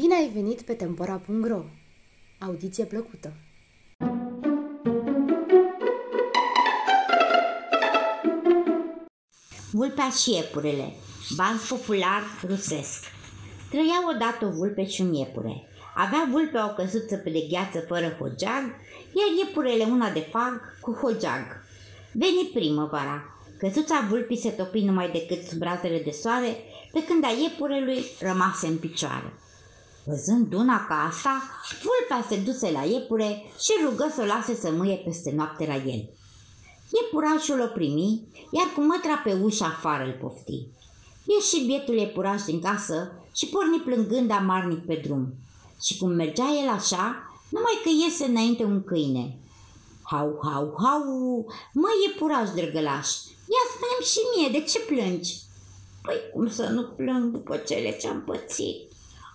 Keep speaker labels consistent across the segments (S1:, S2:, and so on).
S1: Bine ai venit pe Tempora.ro! Audiție plăcută!
S2: Vulpea și iepurele, Bans popular rusesc Trăia odată o vulpe și un iepure. Avea vulpea o căsuță pe de gheață fără hogeag, iar iepurele una de fag cu hogeag. Veni primăvara. Căsuța vulpii se topi numai decât sub razele de soare, pe când a iepurelui rămase în picioare. Văzând una ca asta, vulpea se duse la iepure și rugă să o lase să mâie peste noapte la el. Iepurașul o primi, iar cu mătra pe ușă afară îl pofti. Ieși bietul iepuraș din casă și porni plângând amarnic pe drum. Și cum mergea el așa, numai că iese înainte un câine. Hau, hau, hau, măi iepuraș drăgălaș, ia spune și mie, de ce plângi? Păi cum să nu plâng după cele ce-am pățit?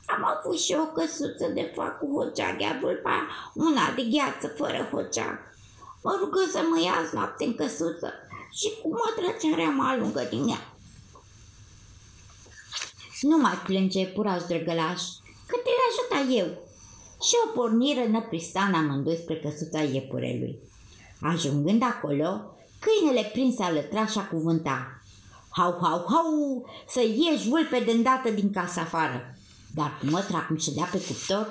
S2: Am avut și o căsuță de fac cu hoceag, iar vulpa una de gheață fără hoceag. Mă rugă să mă ia noapte în căsuță și cu mă cearea mă alungă din ea. Nu mai plânge, puraș drăgălaș, că te ajuta eu. Și o porniră năpristan amândoi spre căsuța iepurelui. Ajungând acolo, câinele prins alătra și a cuvânta. Hau, hau, hau, să ieși vulpe de îndată din casa afară dar cu mătra cum dea pe cuptor,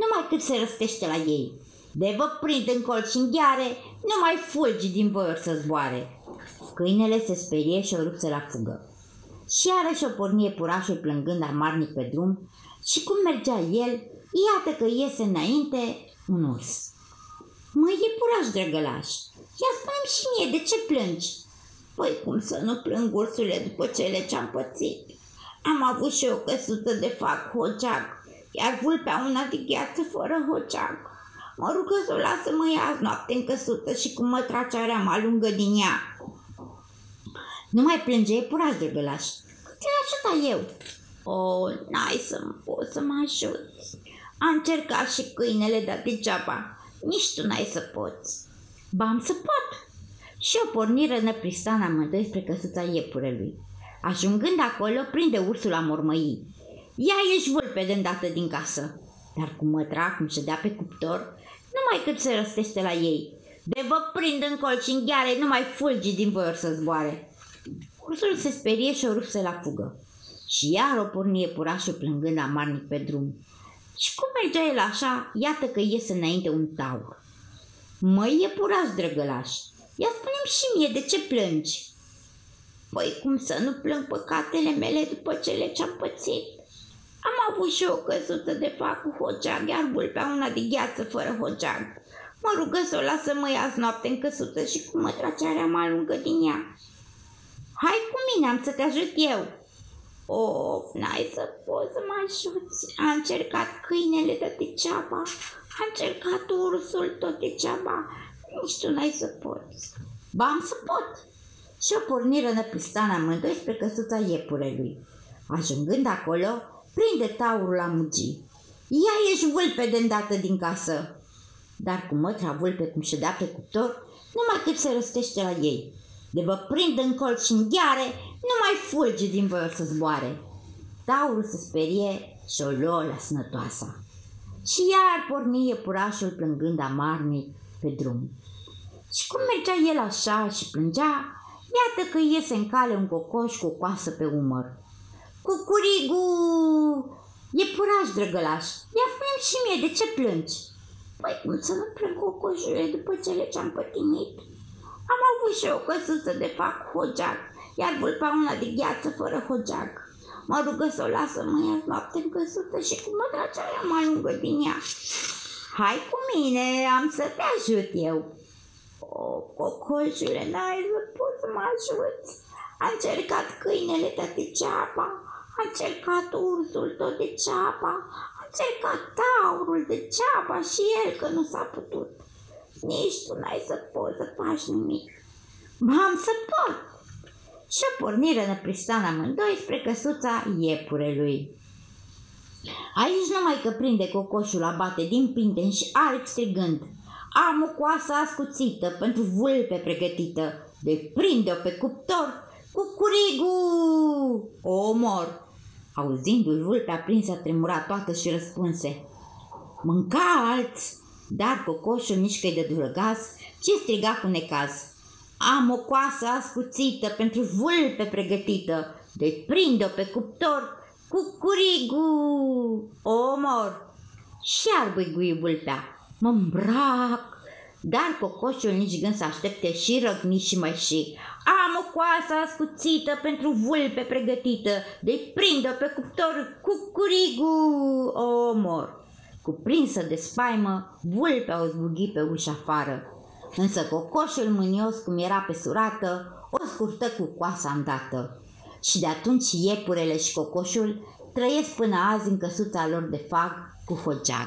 S2: numai cât se răstește la ei. De vă prind în colț și în gheare, nu mai fulgi din voior să zboare. Câinele se sperie și o rupse la fugă. Și iarăși o pornie purașul plângând amarnic pe drum și cum mergea el, iată că iese înainte un urs. Măi, e puraș, drăgălaș, ia spune și mie, de ce plângi? Păi cum să nu plâng ursule după cele ce-am pățit? Am avut și o căsuță de fac hoceag, iar vulpea una de gheață fără hoceag. Mă rugă să o lasă mă ia noapte în căsuță și cum mă tracearea mă alungă din ea. Nu mai plânge, e puraș de gălaș. Te ajuta eu. O, n-ai să mă pot să mă ajut. A încercat și câinele, dar degeaba. Nici tu n-ai să poți. Ba, am să pot. Și o porniră năpristan amândoi spre căsuța iepurelui. Ajungând acolo, prinde ursul la mormăii. Ia ești vulpe de îndată din casă. Dar cum mătra, cum dea pe cuptor, numai cât se răstește la ei. De vă prind în colț și în gheare, nu mai fulgi din voior să zboare. Ursul se sperie și o rupse la fugă. Și iar o pornie purașul plângând amarnic pe drum. Și cum mergea el așa, iată că iese înainte un taur. Măi, e puraș, drăgălaș, ia spune și mie de ce plângi. Păi cum să nu plâng păcatele mele după cele ce-am pățit? Am avut și o căsuță de fac cu hoceag, iar vulpea una de gheață fără hoceag. Mă rugă să o lasă mă ia noapte în căsuță și cu mătracearea mă alungă din ea. Hai cu mine, am să te ajut eu. Of, n-ai să poți să mă ajuți. A încercat câinele tot degeaba, a încercat ursul tot degeaba, nici tu n-ai să poți. Ba, am să pot și o porniră năpistana amândoi spre căsuța iepurelui. Ajungând acolo, prinde taurul la mugi. Ia ești vulpe de îndată din casă! Dar cu mătra vulpe cum ședea pe cuptor, numai cât se răstește la ei. De vă prind în colț și în gheare, nu mai fulge din voior să zboare. Taurul se sperie și o luă la sănătoasa. Și iar porni iepurașul plângând amarnic pe drum. Și cum mergea el așa și plângea, Iată că iese în cale un cocoș cu o coasă pe umăr. Cucurigu! E puraș, drăgălaș. Ia spune și mie, de ce plângi? Păi cum să nu plâng cocoșule după cele ce-am pătimit? Am avut și o căsuță de fac hogeag, iar vulpa una de gheață fără hogeag. Mă rugă să o lasă mă ia noapte în căsuță și cu mătracearea mai lungă din ea. Hai cu mine, am să te ajut eu. O, cocoșule, n-ai să pot să mă ajuți. A încercat câinele tot degeaba, a încercat ursul tot degeaba, a încercat taurul degeaba și el că nu s-a putut. Nici tu n-ai să poți să faci nimic. Am să pot. Și a porniră năpristan amândoi spre căsuța iepurelui. Aici numai că prinde cocoșul abate din pinten și arip strigând – am o coasă ascuțită pentru vulpe pregătită. De prinde-o pe cuptor cu curigu. O omor. Auzindu-l, vulpea prinsă tremura toată și răspunse. Mânca alți, dar cocoșul nici că-i de durăgaz, ce striga cu necaz. Am o coasă ascuțită pentru vulpe pregătită, de prind-o pe cuptor cu curigu, o omor. Și ar băigui vulpea, mă îmbrac, dar cocoșul nici gând să aștepte și răgni și mai și. Am o coasă ascuțită pentru vulpe pregătită, de prindă pe cuptor cu curigu, o omor. Cuprinsă de spaimă, vulpea o zbughi pe ușa afară. Însă cocoșul mânios cum era pe surată, o scurtă cu coasa îndată. Și de atunci iepurele și cocoșul trăiesc până azi în căsuța lor de fag cu fogeag.